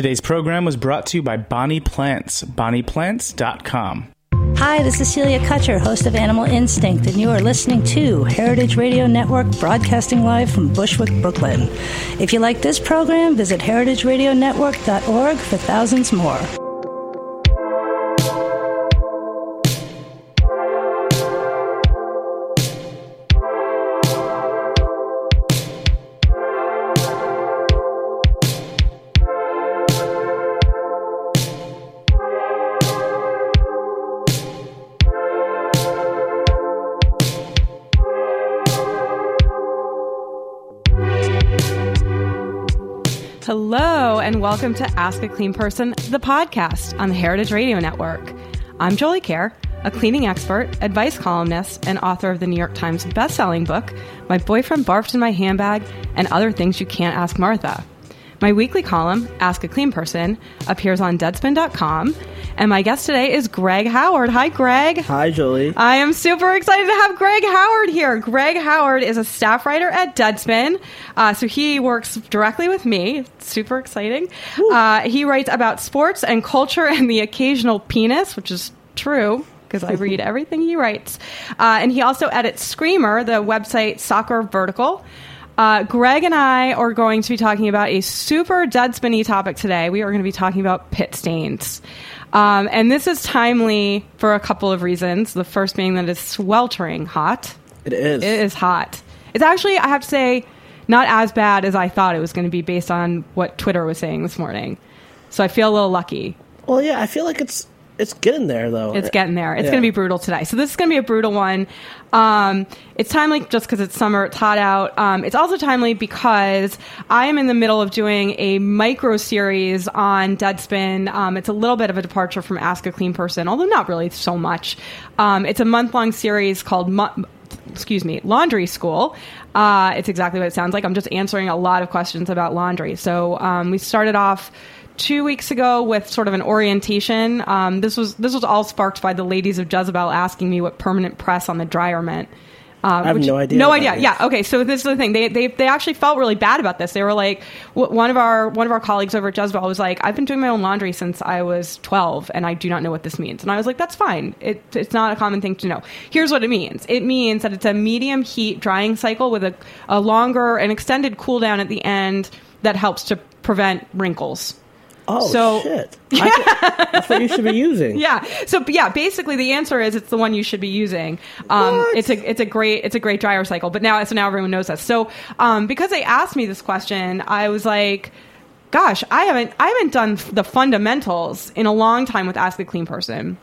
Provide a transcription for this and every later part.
Today's program was brought to you by Bonnie Plants, bonnieplants.com. Hi, this is Celia Kutcher, host of Animal Instinct, and you are listening to Heritage Radio Network broadcasting live from Bushwick, Brooklyn. If you like this program, visit heritageradionetwork.org for thousands more. Hello, and welcome to Ask a Clean Person, the podcast on the Heritage Radio Network. I'm Jolie Kerr, a cleaning expert, advice columnist, and author of the New York Times bestselling book, My Boyfriend Barfed in My Handbag and Other Things You Can't Ask Martha. My weekly column, Ask a Clean Person, appears on Deadspin.com. And my guest today is Greg Howard. Hi, Greg. Hi, Jolie. I am super excited to have Greg Howard here. Greg Howard is a staff writer at Deadspin. Uh, so he works directly with me. Super exciting. Uh, he writes about sports and culture and the occasional penis, which is true because I read everything he writes. Uh, and he also edits Screamer, the website Soccer Vertical. Uh, Greg and I are going to be talking about a super dead spinny topic today. We are going to be talking about pit stains. Um, and this is timely for a couple of reasons. The first being that it's sweltering hot. It is. It is hot. It's actually, I have to say, not as bad as I thought it was going to be based on what Twitter was saying this morning. So I feel a little lucky. Well, yeah, I feel like it's it's getting there though. It's getting there. It's Yeah. going to be brutal today. So this is going to be a brutal one. Um, it's timely just because it's summer, it's hot out. Um, it's also timely because I am in the middle of doing a micro series on Deadspin. Um, it's a little bit of a departure from Ask a Clean Person, although not really so much. Um, it's a month long series called. Mu- excuse me, laundry school. Uh, it's exactly what it sounds like. I'm just answering a lot of questions about laundry. So um, we started off two weeks ago with sort of an orientation. Um, this was this was all sparked by the ladies of Jezebel asking me what permanent press on the dryer meant. Uh, I have no idea No idea. that Yeah. Okay. So this is the thing. They, they they actually felt really bad about this. They were like, w- one of our one of our colleagues over at Jezebel was like, I've been doing my own laundry since I was 12, and I do not know what this means. And I was like, that's fine. It, it's not a common thing to know. Here's what it means. It means that it's a medium heat drying cycle with a, a longer and extended cool down at the end that helps to prevent wrinkles. Oh So- shit! I, that's what you should be using. Yeah. So yeah, basically the answer is it's the one you should be using. Um, it's a it's a great it's a great dryer cycle. But now so now everyone knows that. So um, because they asked me this question, I was like, gosh, I haven't I haven't done the fundamentals in a long time with Ask a Clean Person.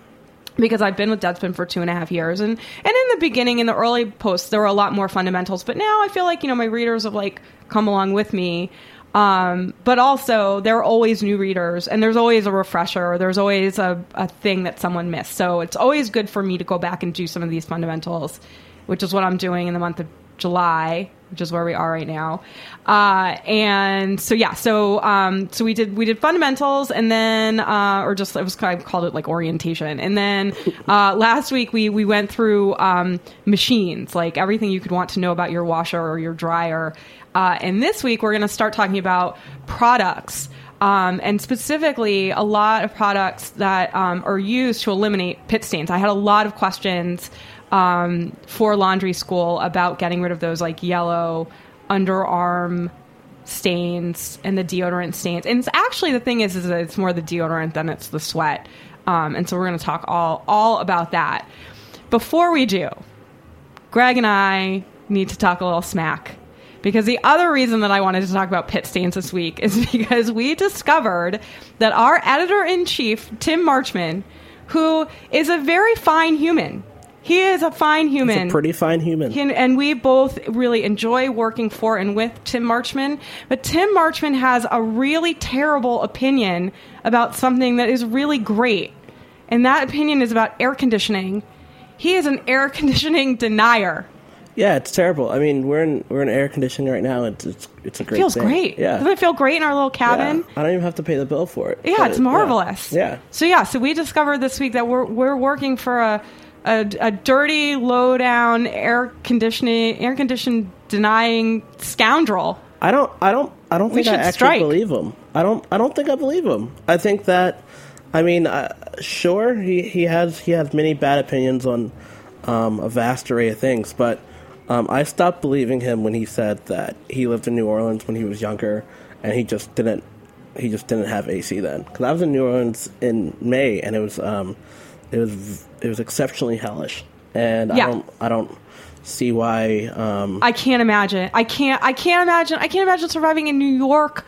Because I've been with Deadspin for two and a half years, and and in the beginning, in the early posts, there were a lot more fundamentals. But now I feel like you know my readers have like come along with me, um, but also there are always new readers, and there's always a refresher. There's always a, a thing that someone missed. So it's always good for me to go back and do some of these fundamentals, which is what I'm doing in the month of July, which is where we are right now. Uh, and so yeah, so um, so we did we did fundamentals, and then uh, or just it was of called it like orientation, and then uh, last week we we went through um, machines, like everything you could want to know about your washer or your dryer. Uh, and this week we're going to start talking about products. Um, and specifically, a lot of products that um, are used to eliminate pit stains. I had a lot of questions um, for laundry school about getting rid of those like yellow underarm stains and the deodorant stains. And it's actually the thing is, is that it's more the deodorant than it's the sweat. Um, and so we're going to talk all all about that. Before we do, Greg and I need to talk a little smack. Because the other reason that I wanted to talk about pit stains this week is because we discovered that our editor in chief, Tim Marchman, who is a very fine human, He is a fine human. He's a pretty fine human. Can- and we both really enjoy working for and with Tim Marchman. But Tim Marchman has a really terrible opinion about something that is really great. And that opinion is about air conditioning. He is an air conditioning denier. Yeah, it's terrible. I mean, we're in we're in air conditioning right now. It's it's, it's a great. feels thing. great. Yeah. Doesn't it feel great in our little cabin? Yeah. I don't even have to pay the bill for it. Yeah, it's marvelous. Yeah. So yeah, so we discovered this week that we're we're working for a a, a dirty, low down air conditioning air conditioned denying scoundrel. I don't. I don't. I don't We think I actually strike. believe him. I don't. I don't think I believe him. I think that. I mean, uh, sure, he, he has he has many bad opinions on um, a vast array of things, but um, I stopped believing him when he said that he lived in New Orleans when he was younger, and he just didn't he just didn't have AC then. Because I was in New Orleans in May, and it was um, it was it was exceptionally hellish, and Yeah. I don't I don't see why. Um, I can't imagine. I can't. I can't imagine. I can't imagine surviving in New York,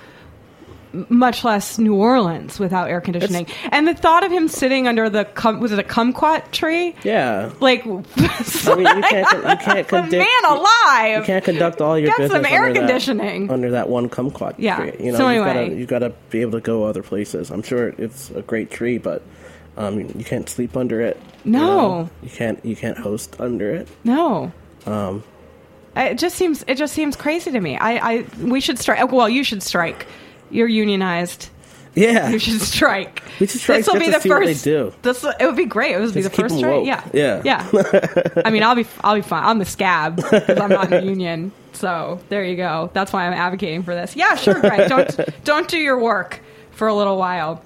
much less New Orleans, without air conditioning. and the thought of him sitting under the cum, was it a kumquat tree? yeah, Like, I mean, you can't you can't conduct, man alive. You can't conduct all your Get business some air under that- under that one kumquat Yeah. tree. You know, So anyway. you got to be able to go other places. I'm sure it's a great tree, but um, you can't sleep under it. you No. know? you can't you can't host under it. No. Um, It just seems it just seems crazy to me. I, I we should strike. Well, you should strike. You're unionized. yeah, You should strike. We should strike This will be the first. do. This it would be great. It would be the first strike. Yeah, Yeah. yeah. I mean, I'll be I'll be fine. I'm the scab because I'm not in the union. So there you go. That's why I'm advocating for this. Yeah, sure, Greg. Don't don't do your work for a little while.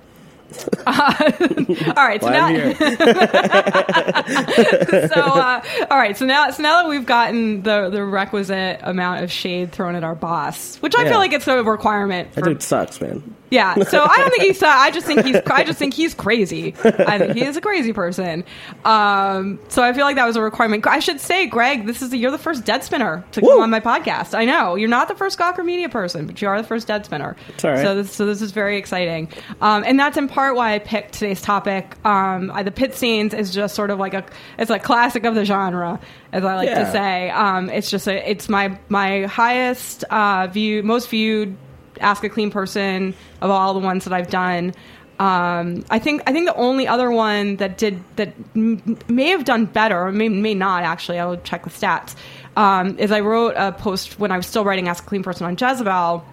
Uh, all right. So Well, now, so uh, all right so now so now that we've gotten the the requisite amount of shade thrown at our boss which i Yeah. feel like it's a requirement that for, dude sucks, man. yeah so i don't think he's i just think he's i just think he's crazy i think he is a crazy person um so i feel like that was a requirement i should say greg this is you're the first dead spinner to come on my podcast i know you're not the first gawker media person but you are the first dead spinner It's all right. so this so this is very exciting um and that's in part why i picked today's topic um I, the pit stains is just sort of like a it's a classic of the genre as i like to say um it's just a, it's my my highest uh view most viewed ask a clean person of all the ones that i've done um, I think I think the only other one that did that m- may have done better, or may may not actually. I will check the stats. Um, is I wrote a post when I was still writing Ask a Clean Person on Jezebel.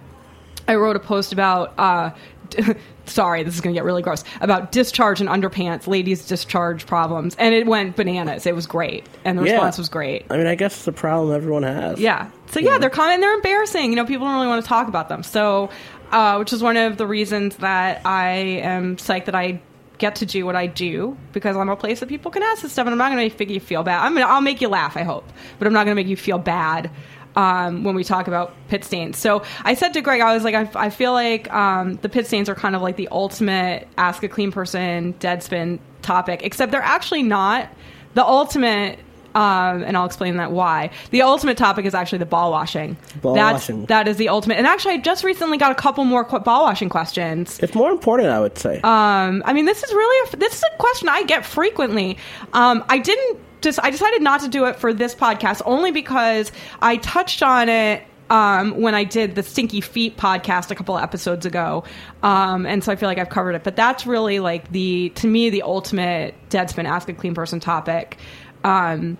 I wrote a post about. Uh, sorry, this is going to get really gross. About discharge and underpants, ladies' discharge problems, and it went bananas. It was great, and the Yeah. response was great. I mean, I guess it's a problem everyone has. Yeah. So yeah, they're common. They're embarrassing. You know, people don't really want to talk about them. So, uh, which is one of the reasons that I am psyched that I get to do what I do because I'm a place that people can ask this stuff, and I'm not going to make you feel bad. I'm gonna, I'll make you laugh, I hope, but I'm not going to make you feel bad. Um, when we talk about pit stains, so I said to Greg, I was like, I, I feel like um, the pit stains are kind of like the ultimate ask a clean person deadspin topic, except they're actually not. The ultimate um, and I'll explain that why. The ultimate topic is actually the ball washing. Ball That's, washing. That is the ultimate. And actually, I just recently got a couple more qu- ball washing questions. It's more important, I would say. Um, I mean, this is really a, this is a question I get frequently. Um, I didn't just I decided not to do it for this podcast only because I touched on it. Um, when I did the Stinky Feet podcast a couple episodes ago, um, and so I feel like I've covered it. But that's really like the to me the ultimate Deadspin Ask a Clean Person topic. Um,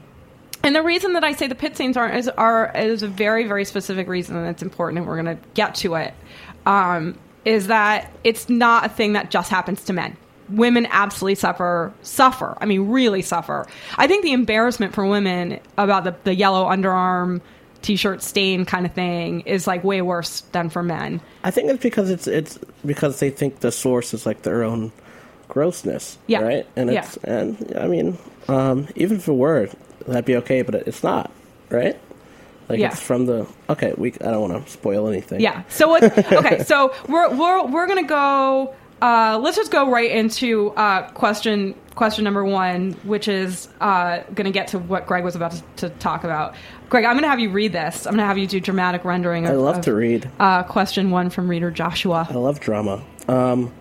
and the reason that I say the pit stains aren't is are is a very very specific reason, and it's important, and we're going to get to it. Um, is that it's not a thing that just happens to men. Women absolutely suffer suffer. I mean, really suffer. I think the embarrassment for women about the, the yellow underarm t-shirt stain kind of thing is like way worse than for men. I think it's because it's it's because they think the source is like their own grossness. Yeah. Right. And Yeah. it's and I mean, um, even if it were, that'd be okay, but it's not. Right. Like Yeah. it's from the okay. We I don't want to spoil anything. Yeah. So what? Okay. So we're we're we're gonna go. Uh, let's just go right into uh, question question number one, which is uh, going to get to what Greg was about to, to talk about. Greg, I'm going to have you read this. I'm going to have you do dramatic rendering. Of, I love of, to read. Uh, question one from reader Joshua. I love drama. Um,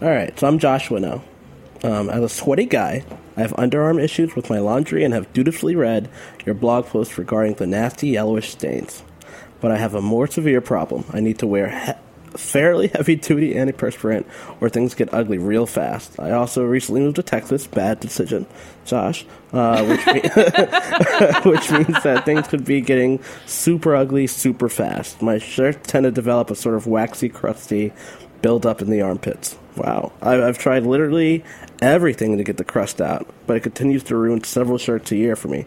all right, so I'm Joshua now. Um, as a sweaty guy, I have underarm issues with my laundry and have dutifully read your blog post regarding the nasty yellowish stains. But I have a more severe problem. I need to wear he- fairly heavy duty antiperspirant or things get ugly real fast. I also recently moved to Texas. Bad decision, Josh. Uh, which, me- which means that things could be getting super ugly super fast. My shirts tend to develop a sort of waxy, crusty build-up in the armpits. Wow. I- I've tried literally everything to get the crust out, but it continues to ruin several shirts a year for me.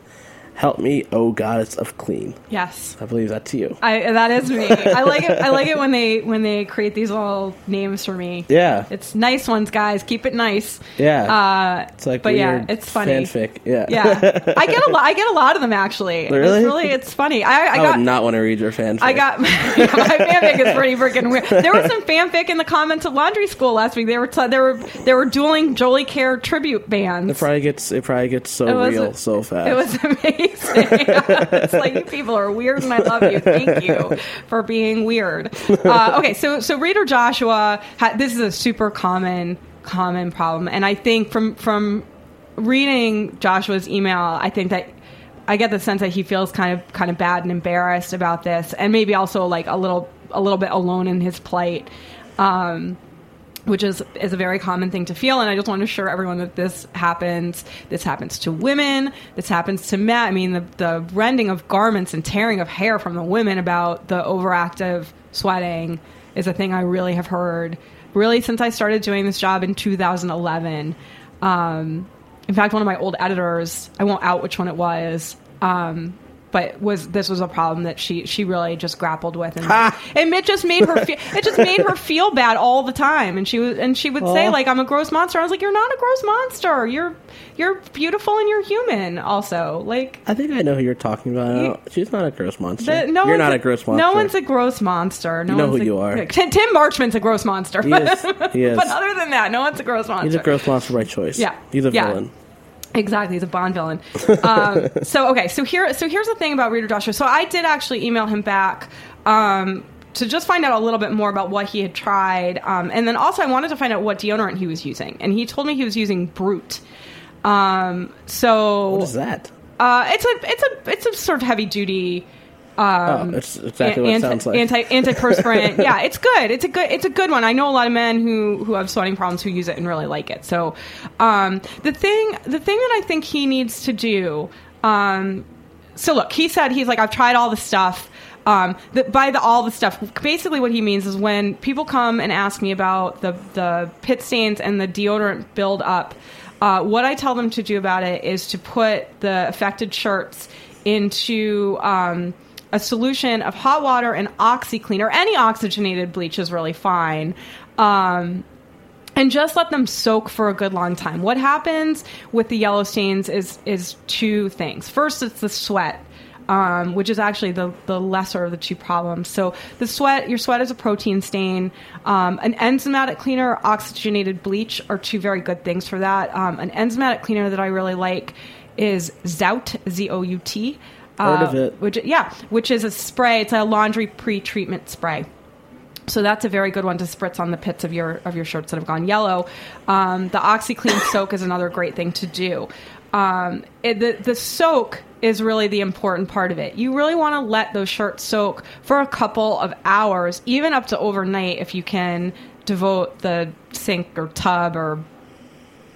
Help me, oh goddess of clean. Yes. I believe that's you. I, that is me. I like it. I like it when they when they create these little names for me. Yeah. it's nice ones, guys. Keep it nice. Yeah. Uh, It's like but yeah, it's funny. fanfic. Yeah. Yeah, I get a lot. I get a lot of them actually. Really? It's really, it's funny. I, I I, got. would not want to read your fanfic. I got my fanfic is pretty freaking weird. There was some fanfic in the comments of Laundry School last week. They were t- they were they were dueling Jolie Kerr tribute bands. It probably gets it probably gets so real so fast. It was amazing. it's like you people are weird, and I love you. Thank you for being weird. Uh, okay, so so reader Joshua, ha- this is a super common common problem, and I think from from reading Joshua's email, I think that. I get the sense that he feels kind of kind of bad and embarrassed about this, and maybe also like a little a little bit alone in his plight. Um, which is is a very common thing to feel and i just want to assure everyone that this happens this happens to women this happens to men i mean the, the rending of garments and tearing of hair from the women about the overactive sweating is a thing i really have heard really since i started doing this job in 2011 um, in fact one of my old editors i won't out which one it was um, but was this was a problem that she she really just grappled with and, and it just made her feel, it just made her feel bad all the time and she was and she would say oh. like I'm a gross monster I was like you're not a gross monster you're you're beautiful and you're human also like I think I know who you're talking about. Don't- She's not a gross monster. the, no you're not a, gross monster. no one's a gross monster no You know who a- you are. Tim, Tim Marchman's a gross monster He is. He is. but other than that no one's a gross monster He's a gross monster by choice. Yeah. He's a Yeah. villain. Exactly, he's a Bond villain. Um, so okay, so here, so here's the thing about Reader Joshua. So I did actually email him back um, to just find out a little bit more about what he had tried, um, and then also I wanted to find out what deodorant he was using, and he told me he was using Brut. Um, so What is that? uh, it's a it's a it's a sort of heavy duty. Oh, it's exactly what it anti, sounds like. Anti antiperspirant. yeah, it's good. It's a good. It's a good one. I know a lot of men who who have sweating problems who use it and really like it. So, um, the thing the thing that I think he needs to do. Um, so look, he said he's like I've tried all the stuff. Um, the, by the all the stuff, basically what he means is when people come and ask me about the the pit stains and the deodorant build up. Uh, what I tell them to do about it is to put the affected shirts into um, a solution of hot water and OxiClean or any oxygenated bleach is really fine. Um, and just let them soak for a good long time. What happens with the yellow stains is is two things. First, it's the sweat. Um, which is actually the, the lesser of the two problems. So the sweat, your sweat is a protein stain. Um, an enzymatic cleaner, oxygenated bleach are two very good things for that. Um, an enzymatic cleaner that I really like is Zout, Z O U T. Heard of it. Which yeah, which is a spray. It's a laundry pre-treatment spray. So that's a very good one to spritz on the pits of your of your shirts that have gone yellow. Um, the OxiClean soak is another great thing to do. Um, it, the the soak is really the important part of it. You really want to let those shirts soak for a couple of hours, even up to overnight, if you can devote the sink or tub or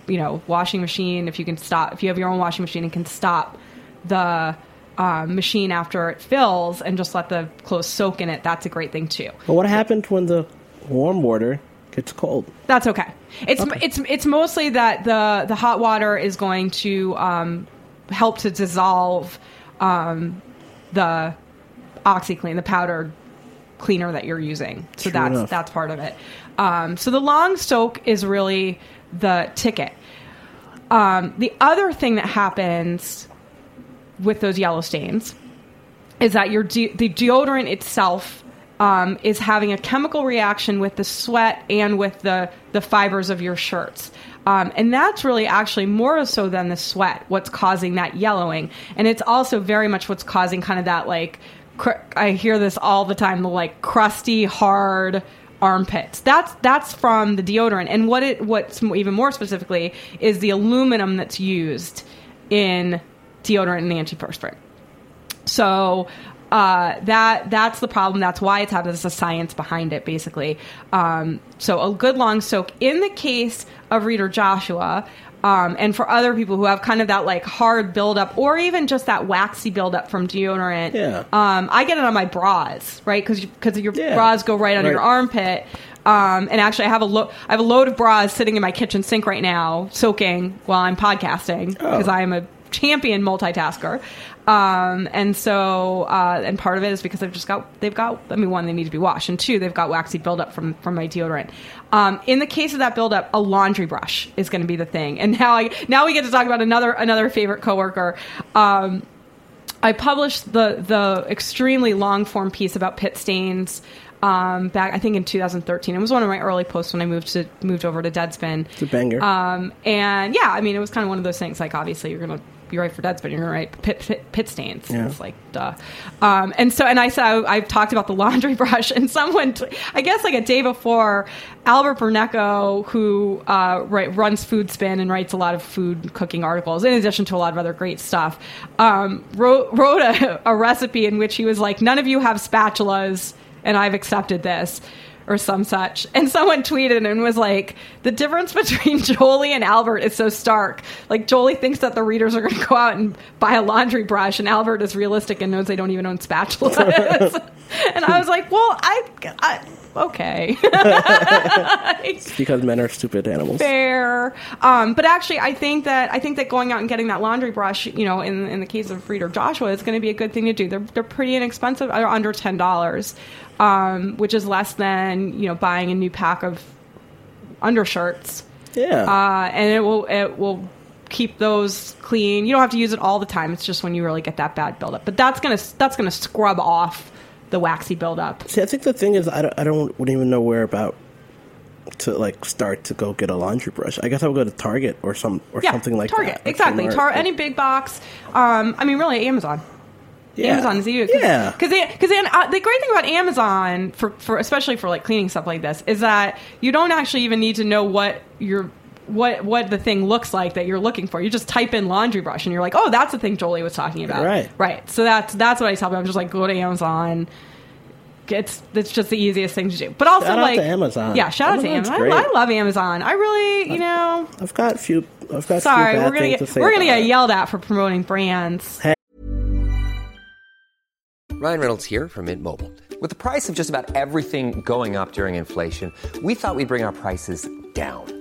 you know washing machine. If you can stop, if you have your own washing machine and can stop the um, machine after it fills and just let the clothes soak in it, that's a great thing too. But what happens when the warm water gets cold? That's okay. It's it's it's mostly that the the hot water is going to um, help to dissolve um, the OxiClean, the powder cleaner that you're using. So True that's enough. that's part of it. Um, so the long soak is really the ticket. Um, the other thing that happens with those yellow stains is that your de- the deodorant itself um, is having a chemical reaction with the sweat and with the the fibers of your shirts. Um, and that's really actually more so than the sweat, what's causing that yellowing. And it's also very much what's causing kind of that like, cr- I hear this all the time, the like crusty, hard armpits. That's that's from the deodorant. And what it what's even more specifically is the aluminum that's used in deodorant and antiperspirant. So uh, that that's the problem. That's why it's had There's a science behind it, basically. Um, so a good long soak. In the case of Reader Joshua, um, and for other people who have kind of that like hard buildup, or even just that waxy buildup from deodorant, Yeah. um, I get it on my bras, right? Because because your Yeah. bras go right under Right. your armpit. Um, and actually, I have a lo- I have a load of bras sitting in my kitchen sink right now, soaking while I'm podcasting because Oh. I am a champion multitasker. Um, and so, uh, and part of it is because they've just got, they've got, I mean, one, they need to be washed, and two, they've got waxy buildup from, from my deodorant. Um, in the case of that buildup, a laundry brush is going to be the thing. And now I, now we get to talk about another, another favorite coworker. Um, I published the the extremely long form piece about pit stains um, back I think in 2013. It was one of my early posts when I moved to moved over to Deadspin. It's a banger. Um, and yeah, I mean, it was kind of one of those things. Like, obviously, you're gonna be right for Deadspin. You're gonna write pit, pit, pit stains. Yeah. It's like duh. Um, and so, and I said I, I've talked about the laundry brush, and someone, t- I guess, like a day before, Albert Burneko, who uh, write, runs Food Spin and writes a lot of food cooking articles, in addition to a lot of other great stuff, um, wrote wrote a, a recipe in which he was like, "None of you have spatulas, and I've accepted this." or some such. And someone tweeted and was like, the difference between Jolie and Albert is so stark. Like, Jolie thinks that the readers are going to go out and buy a laundry brush, and Albert is realistic and knows they don't even own spatulas. and I was like, well, I, I okay. It's because men are stupid animals. fair. Um, but actually, I think that I think that going out and getting that laundry brush, you know, in in the case of Reader Joshua, is going to be a good thing to do. They're they're pretty inexpensive. They're under ten dollars, um, which is less than you know buying a new pack of undershirts. Yeah. Uh, and it will it will keep those clean. You don't have to use it all the time. It's just when you really get that bad buildup. But that's gonna that's gonna scrub off the waxy buildup. See, I think the thing is, I don't, I don't wouldn't even know where about to like start to go get a laundry brush. I guess I would go to Target or some or something like Target. that. Exactly. Tar- any big box. Um, I mean, really, Amazon. Yeah. Amazon is easy. Yeah. Because because uh, the great thing about Amazon for for especially for like cleaning stuff like this is that you don't actually even need to know what your what what the thing looks like that you're looking for. You just type in laundry brush and you're like, oh, that's the thing Jolie was talking about. Right. Right. So that's that's what I tell people. I'm just like go to Amazon. It's it's just the easiest thing to do. But also Shout out like to Amazon. Yeah, shout out to Amazon. I. I love Amazon. I really, you know, I've got a few. I've got. sorry, few bad we're gonna get to we're gonna get it. yelled at for promoting brands. Hey. Ryan Reynolds here from Mint Mobile. With the price of just about everything going up during inflation, we thought we'd bring our prices down.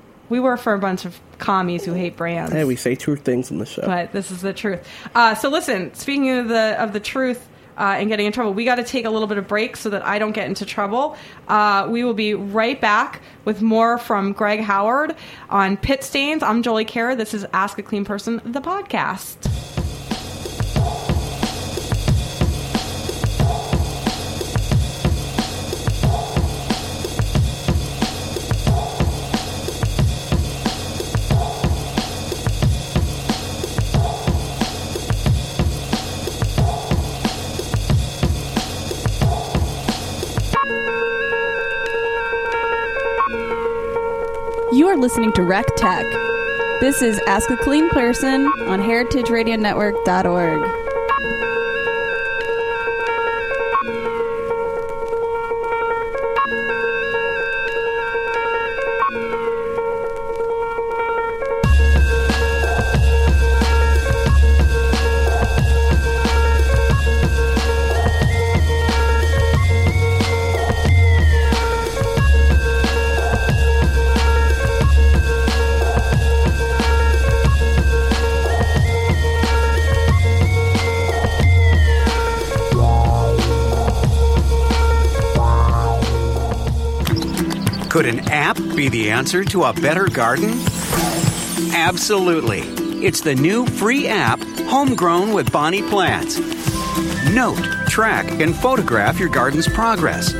We work for a bunch of commies who hate brands. hey, we say true things in the show. but this is the truth. Uh, so listen, speaking of the of the truth uh, and getting in trouble, we got to take a little bit of break so that I don't get into trouble. Uh, we will be right back with more from Greg Howard on pit stains. I'm Jolie Kerr. This is Ask a Clean Person, the podcast. Listening to Rec Tech. This is Ask a Clean Person on heritageradionetwork.org. Could an app be the answer to a better garden? Absolutely. It's the new free app, Homegrown with Bonnie Plants. Note, track, and photograph your garden's progress.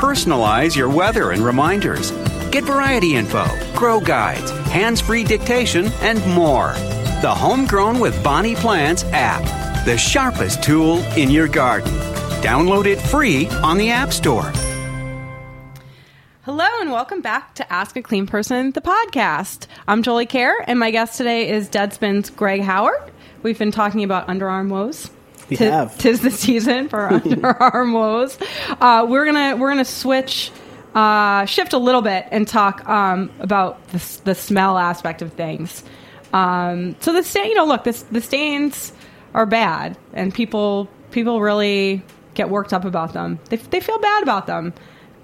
Personalize your weather and reminders. Get variety info, grow guides, hands free dictation, and more. The Homegrown with Bonnie Plants app, the sharpest tool in your garden. Download it free on the App Store. And welcome back to Ask a Clean Person, the podcast. I'm Jolie Kerr, and my guest today is Deadspin's Greg Howard. We've been talking about underarm woes. We Ti- have. Tis the season for underarm woes. Uh, we're gonna we're gonna switch, uh, shift a little bit and talk um, about the, the smell aspect of things. Um, so the stain, you know, look, this, the stains are bad, and people people really get worked up about them. They they feel bad about them,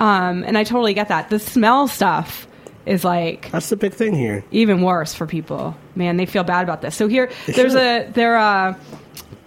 um, and I totally get that. The smell stuff is like That's the big thing here. even worse for people. Man, they feel bad about this. So here, They there's should. a there uh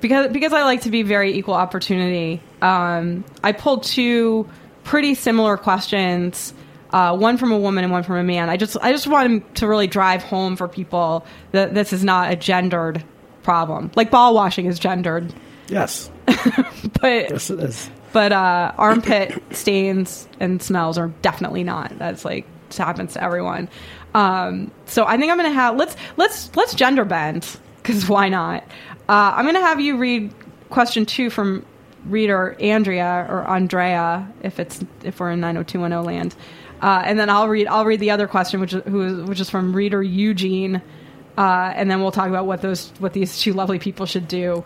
because because I like to be very equal opportunity. Um, I pulled two pretty similar questions. Uh, one from a woman and one from a man. I just I just want to really drive home for people that this is not a gendered problem. Like ball washing is gendered, Yes. but Yes, it is. But uh, armpit stains and smells are definitely not. That's like happens to everyone. Um, so I think I'm gonna have let's let's let's gender bend because why not? Uh, I'm gonna have you read question two from reader Andrea or Andrea if it's if we're in 90210 land, uh, and then I'll read I'll read the other question which is which is from reader Eugene. Uh, and then we'll talk about what those what these two lovely people should do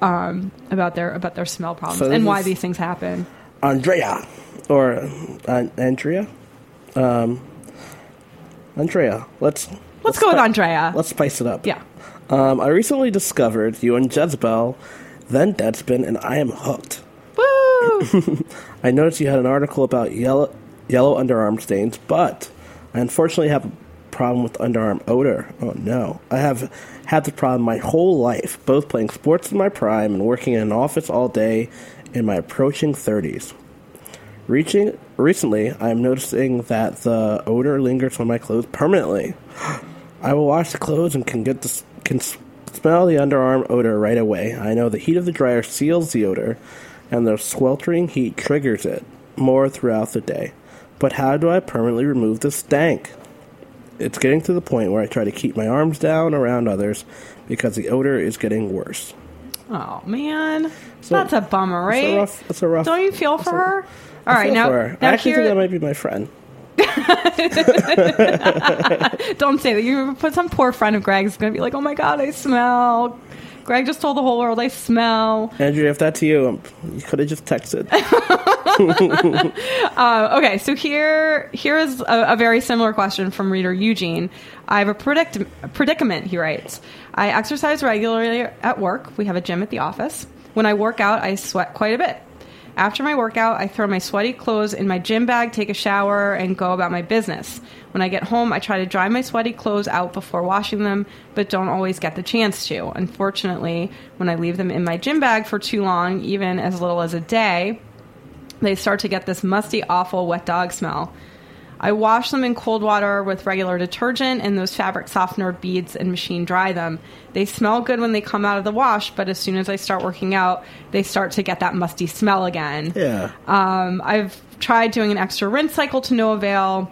um, about their about their smell problems So and why these things happen. Andrea. Or uh, Andrea? Um, Andrea. Let's. Let's go with Andrea. Let's spice it up. Yeah. Um, I recently discovered you and Jezebel, then Deadspin, and I am hooked. Woo! I noticed you had an article about yellow yellow underarm stains, but I unfortunately have a problem with underarm odor. Oh no. I have had the problem my whole life, both playing sports in my prime and working in an office all day in my approaching 30s. Reaching recently, I am noticing that the odor lingers on my clothes permanently. I will wash the clothes and can get the, can smell the underarm odor right away. I know the heat of the dryer seals the odor, and the sweltering heat triggers it more throughout the day. But how do I permanently remove the stank? It's getting to the point where I try to keep my arms down around others because the odor is getting worse. Oh man, So- that's a bummer, It's right? a rough. It's a rough. Don't you feel for a- her? All I right, feel now, for her. now I actually here, think that might be my friend. don't say that. You put some poor friend of Greg's going to be like, "Oh my god, I smell." Greg just told the whole world I smell. Andrea, if that's you, you could have just texted. Uh, okay, so here here is a, a very similar question from reader Eugene. I have a predict- predicament. He writes, "I exercise regularly at work. We have a gym at the office. When I work out, I sweat quite a bit. After my workout, I throw my sweaty clothes in my gym bag, take a shower, and go about my business. When I get home, I try to dry my sweaty clothes out before washing them, but don't always get the chance to. Unfortunately, when I leave them in my gym bag for too long, even as little as a day, they start to get this musty, awful wet dog smell. I wash them in cold water with regular detergent and those fabric softener beads and machine dry them. They smell good when they come out of the wash, but as soon as I start working out, they start to get that musty smell again. Yeah. Um, I've tried doing an extra rinse cycle to no avail.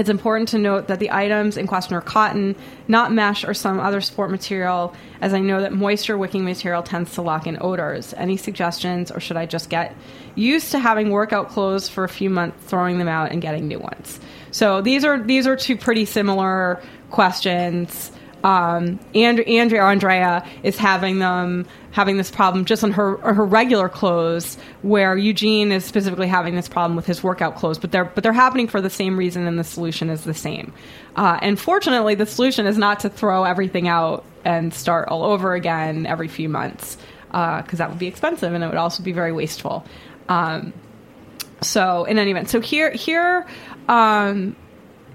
It's important to note that the items in question are cotton, not mesh or some other sport material, as I know that moisture wicking material tends to lock in odors. Any suggestions, or should I just get used to having workout clothes for a few months, throwing them out, and getting new ones? So these are these are two pretty similar questions. Um, and Andrea Andrea is having them having this problem just on her her regular clothes, where Eugene is specifically having this problem with his workout clothes. But they're but they're happening for the same reason, and the solution is the same. Uh, and fortunately, the solution is not to throw everything out and start all over again every few months, because that would be expensive and it would also be very wasteful. Um, so in any event, so here here um,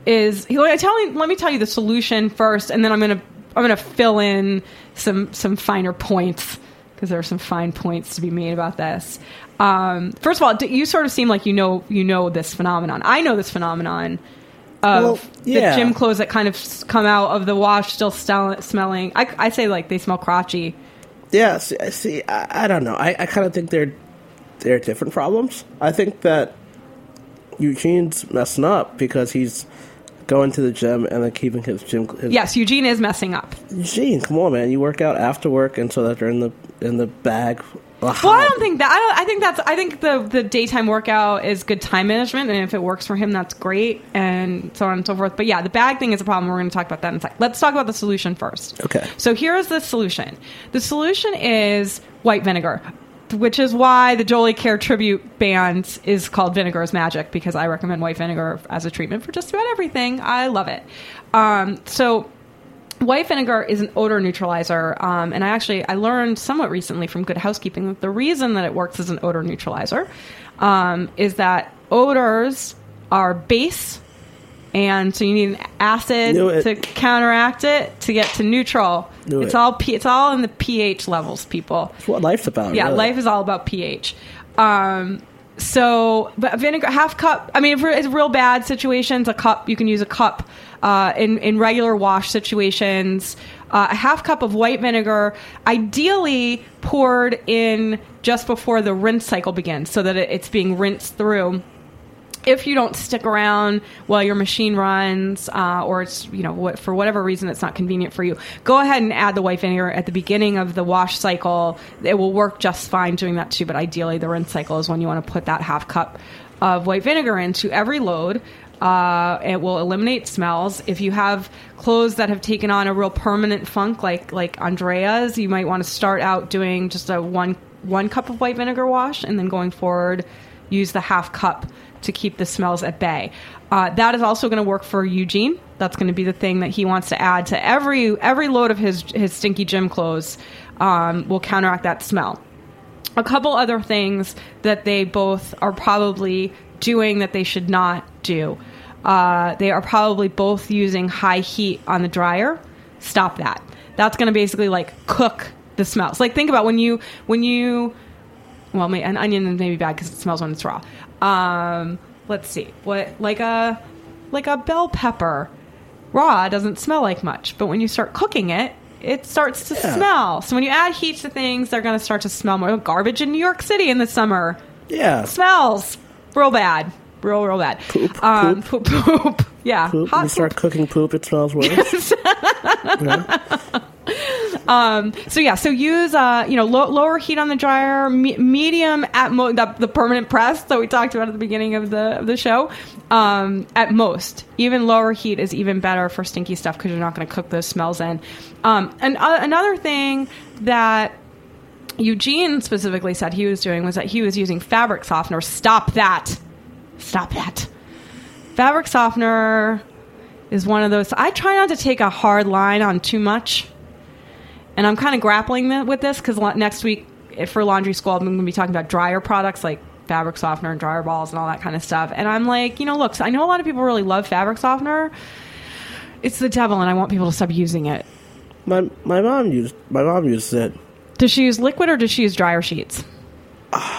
is let me tell you, let me tell you the solution first, and then I'm gonna I'm gonna fill in some some finer points because there are some fine points to be made about this. Um, first of all, you sort of seem like you know you know this phenomenon. I know this phenomenon of Well, yeah. the gym clothes that kind of come out of the wash still stel- smelling. I, I say like they smell crotchy. Yeah, see, I- see I, I don't know. I, I kind of think they're they're different problems. I think that Eugene's messing up because he's going to the gym and then keeping his gym. His, Yes, Eugene is messing up. Eugene, come on, man! You work out after work, and so that they're in the in the bag. Well, I don't think that. I, don't, I think that's. I think the the daytime workout is good time management, and if it works for him, that's great, and so on and so forth. But yeah, the bag thing is a problem. We're going to talk about that in a sec. Let's talk about the solution first. Okay. So here's the solution. The solution is white vinegar, which is why the Jolie Kerr tribute band is called Vinegar's Magic because I recommend white vinegar as a treatment for just about everything. I love it. Um, so white vinegar is an odor neutralizer um, and i actually i learned somewhat recently from good housekeeping that the reason that it works as an odor neutralizer um, is that odors are base and so you need an acid to counteract it to get to neutral Knew it's it. all p it's all in the ph levels people That's what life's about. yeah, really. life is all about pH. Um, so, but vinegar, half cup. I mean, if it's real bad situations, a cup. You can use a cup. Uh, in in regular wash situations, uh, a half cup of white vinegar, ideally poured in just before the rinse cycle begins, so that it, it's being rinsed through if you don't stick around while your machine runs, uh, or it's you know what, for whatever reason it's not convenient for you, go ahead and add the white vinegar at the beginning of the wash cycle. It will work just fine doing that too. But ideally, the rinse cycle is when you want to put that half cup of white vinegar into every load. Uh, it will eliminate smells. If you have clothes that have taken on a real permanent funk, like like Andrea's, you might want to start out doing just a one one cup of white vinegar wash, and then going forward, use the half cup to keep the smells at bay. Uh, that is also going to work for Eugene. That's going to be the thing that he wants to add to every every load of his his stinky gym clothes. Um, will counteract that smell. A couple other things that they both are probably doing that they should not do. Uh, they are probably both using high heat on the dryer. Stop that. That's going to basically like cook the smells. Like think about when you when you well, an onion may be bad because it smells when it's raw. Um, let's see, what like a like a bell pepper, raw doesn't smell like much, but when you start cooking it, it starts to Yeah. smell. So when you add heat to things, they're going to start to smell more. Garbage in New York City in the summer yeah. smells real bad, real real bad. Poop, um, poop, poop. Yeah, Poop. When you start cooking poop, it smells worse. Um, so yeah, so use uh, you know low, lower heat on the dryer, me- medium at the, the permanent press that we talked about at the beginning of the of the show. Um, at most, even lower heat is even better for stinky stuff because you're not going to cook those smells in. Um, and uh, another thing that Eugene specifically said he was doing was that he was using fabric softener. Stop that! Stop that! Fabric softener is one of those. I try not to take a hard line on too much and I'm kind of grappling th- with this because next week eh, for laundry school, I'm going to be talking about dryer products like fabric softener and dryer balls and all that kind of stuff. And I'm like, you know, look, I know a lot of people really love fabric softener. It's the devil, and I want people to stop using it. my my mom used my mom used it. Does she use liquid or does she use dryer sheets?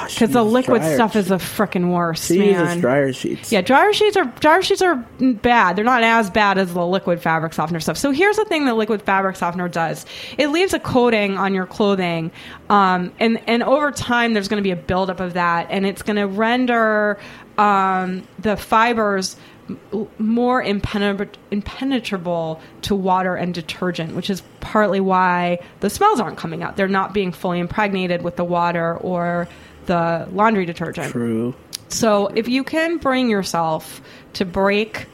Because the liquid stuff is sheets. the frickin' worst, She man. uses dryer sheets. Yeah, dryer sheets are dryer sheets are bad. They're not as bad as the liquid fabric softener stuff. So here's the thing that liquid fabric softener does: it leaves a coating on your clothing, um, and and over time there's going to be a buildup of that, and it's going to render um, the fibers more impenetra- impenetrable to water and detergent, which is partly why the smells aren't coming out. They're not being fully impregnated with the water or the laundry detergent. True. So if you can bring yourself to break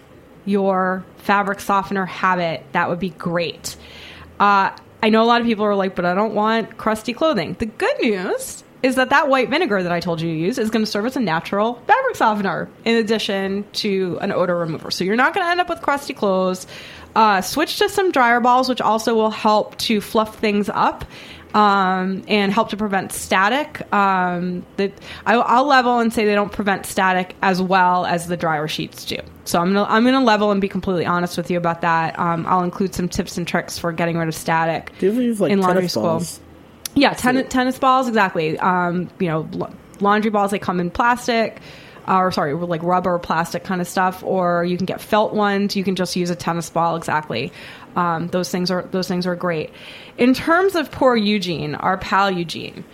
your fabric softener habit, that would be great. Uh, I know a lot of people are like, but I don't want crusty clothing. The good news is that that white vinegar that I told you to use is going to serve as a natural fabric softener in addition to an odor remover. So you're not going to end up with crusty clothes. Uh, switch to some dryer balls, which also will help to fluff things up um, and help to prevent static. Um, that I, I'll level and say they don't prevent static as well as the dryer sheets do. So I'm gonna I'm gonna level and be completely honest with you about that. Um, I'll include some tips and tricks for getting rid of static Do you use like in laundry tennis school. balls? Yeah, ten- tennis balls exactly. Um, you know, la- laundry balls they come in plastic. uh, or sorry, like rubber, plastic kind of stuff, or you can get felt ones. You can just use a tennis ball. Exactly. Um, those things are those things are great. In terms of poor Eugene, our pal Eugene,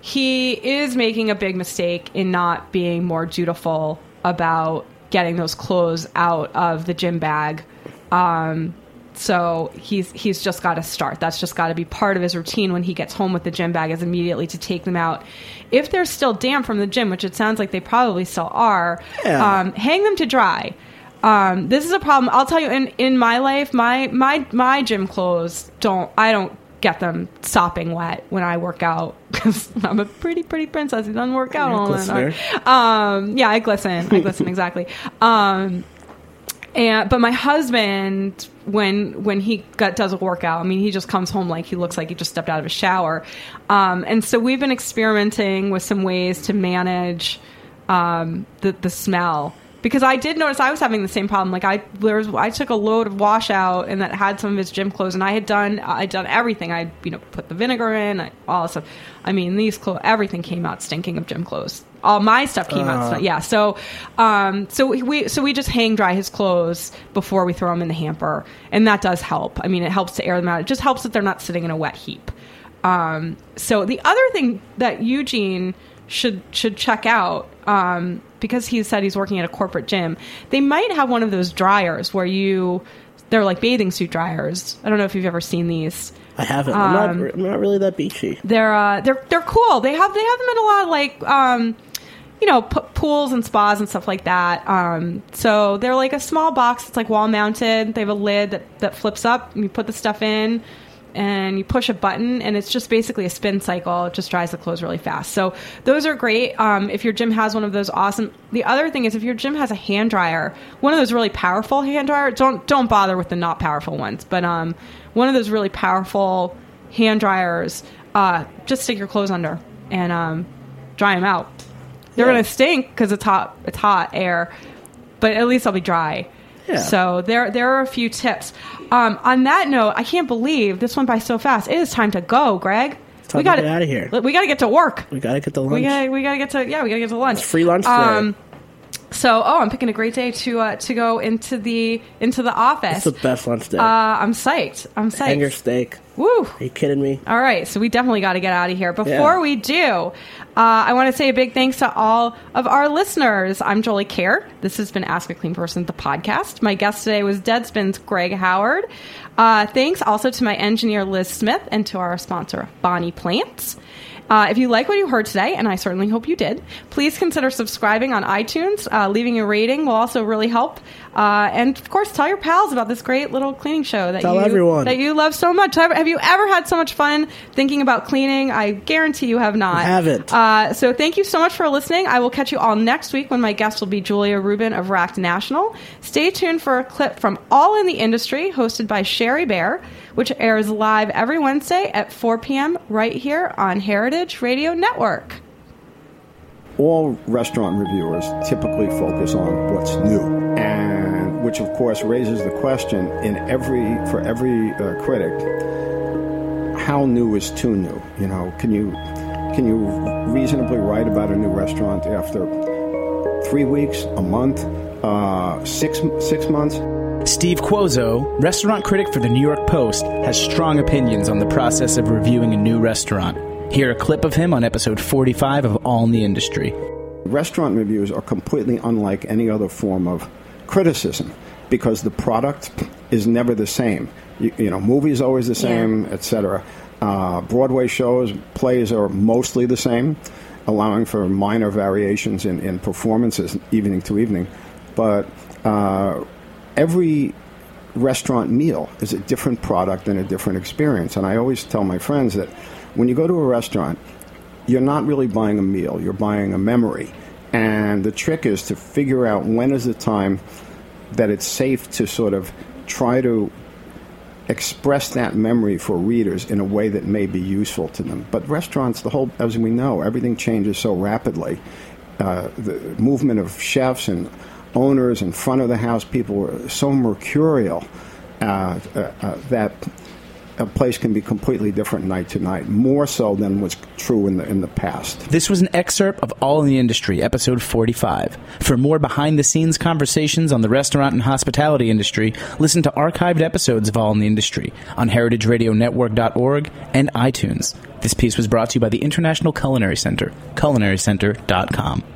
he is making a big mistake in not being more dutiful about getting those clothes out of the gym bag. Um, so he's he's just got to start. That's just got to be part of his routine when he gets home with the gym bag is immediately to take them out. If they're still damp from the gym, which it sounds like they probably still are, Yeah. um, hang them to dry. Um, this is a problem. I'll tell you. In in my life, my my my gym clothes don't. I don't get them sopping wet when I work out because I'm a pretty pretty princess who doesn't work out all that. Um, yeah, I glisten. I glisten exactly. Um, and but my husband when when he got, does a workout i mean he just comes home like he looks like he just stepped out of a shower um, and so we've been experimenting with some ways to manage um, the, the smell because i did notice i was having the same problem. Like i there was, i took a load of washout and that had some of his gym clothes and i had done i'd done everything. I you know put the vinegar in I, all this stuff. I mean these clothes everything came out stinking of gym clothes. All my stuff came out Uh. st- yeah so um so we so we just hang dry his clothes before we throw them in the hamper. And that does help. I mean it helps to air them out. It just helps that they're not sitting in a wet heap. Um so the other thing that eugene should should check out um because he said he's working at a corporate gym they might have one of those dryers where you they're like bathing suit dryers i don't know if you've ever seen these I haven't. I'm, not, Um, I'm not really that beachy. they're uh, they're they're cool. They have they have them in a lot of like um, you know p- pools and spas and stuff like that. Um, so they're like a small box. It's like wall mounted. They have a lid that that flips up. And you put the stuff in. And you push a button, and it's just basically a spin cycle. It just dries the clothes really fast. So those are great. Um, if your gym has one of those, awesome. The other thing is, if your gym has a hand dryer, one of those really powerful hand dryer, don't don't bother with the not powerful ones. But um, one of those really powerful hand dryers, uh, just stick your clothes under and um, dry them out. They're Yeah. gonna stink because it's hot. It's hot air, but at least they'll be dry. Yeah. So there, there are a few tips. Um, on that note, I can't believe this went by so fast. It is time to go, Greg. time we gotta get out of here. We gotta get to work. We gotta get the lunch. We gotta, we gotta get to yeah, we gotta get to lunch. It's free lunch today. so oh, I'm picking a great day to uh, to go into the into the office. It's the best lunch day. uh, I'm psyched. I'm psyched. Hanger steak. Woo! Are you kidding me? All right, so we definitely got to get out of here. Before Yeah. we do, uh, I want to say a big thanks to all of our listeners. I'm Jolie Kerr. This has been Ask a Clean Person, the podcast. My guest today was Deadspin's Greg Howard. Uh, thanks also to my engineer Liz Smith and to our sponsor Bonnie Plants. Uh, if you like what you heard today, and I certainly hope you did, please consider subscribing on iTunes. Uh, leaving a rating will also really help. Uh, and of course, tell your pals about this great little cleaning show that Tell you everyone. that you love so much. Have, have you ever had so much fun thinking about cleaning? I guarantee you have not. I haven't. Uh, so thank you so much for listening. I will catch you all next week when my guest will be Julia Rubin of Racked National. Stay tuned for a clip from All in the Industry, hosted by Shari Bayer, which airs live every Wednesday at 4 p.m. right here on Heritage Radio Network. all restaurant reviewers typically focus on what's new and which of course raises the question in every for every uh, critic how new is too new you know can you can you reasonably write about a new restaurant after three weeks a month uh, six six months Steve Cuozzo, restaurant critic for the New York Post, has strong opinions on the process of reviewing a new restaurant. Hear a clip of him on episode 45 of All in the Industry. Restaurant reviews are completely unlike any other form of criticism because the product is never the same. You, you know, movies always the same, etc. Uh, Broadway shows, plays are mostly the same, allowing for minor variations in, in performances evening to evening. But uh, every restaurant meal is a different product and a different experience. And I always tell my friends that when you go to a restaurant, you're not really buying a meal, you're buying a memory. And the trick is to figure out when is the time that it's safe to sort of try to express that memory for readers in a way that may be useful to them. But restaurants, the whole, as we know, everything changes so rapidly. Uh, the movement of chefs and owners in front of the house people were so mercurial uh, uh, uh, that a place can be completely different night to night, more so than was true in the in the past. This was an excerpt of All in the Industry, episode 45. For more behind the scenes conversations on the restaurant and hospitality industry, listen to archived episodes of All in the Industry on heritageradionetwork.org and iTunes. This piece was brought to you by the International Culinary Center, culinarycenter.com.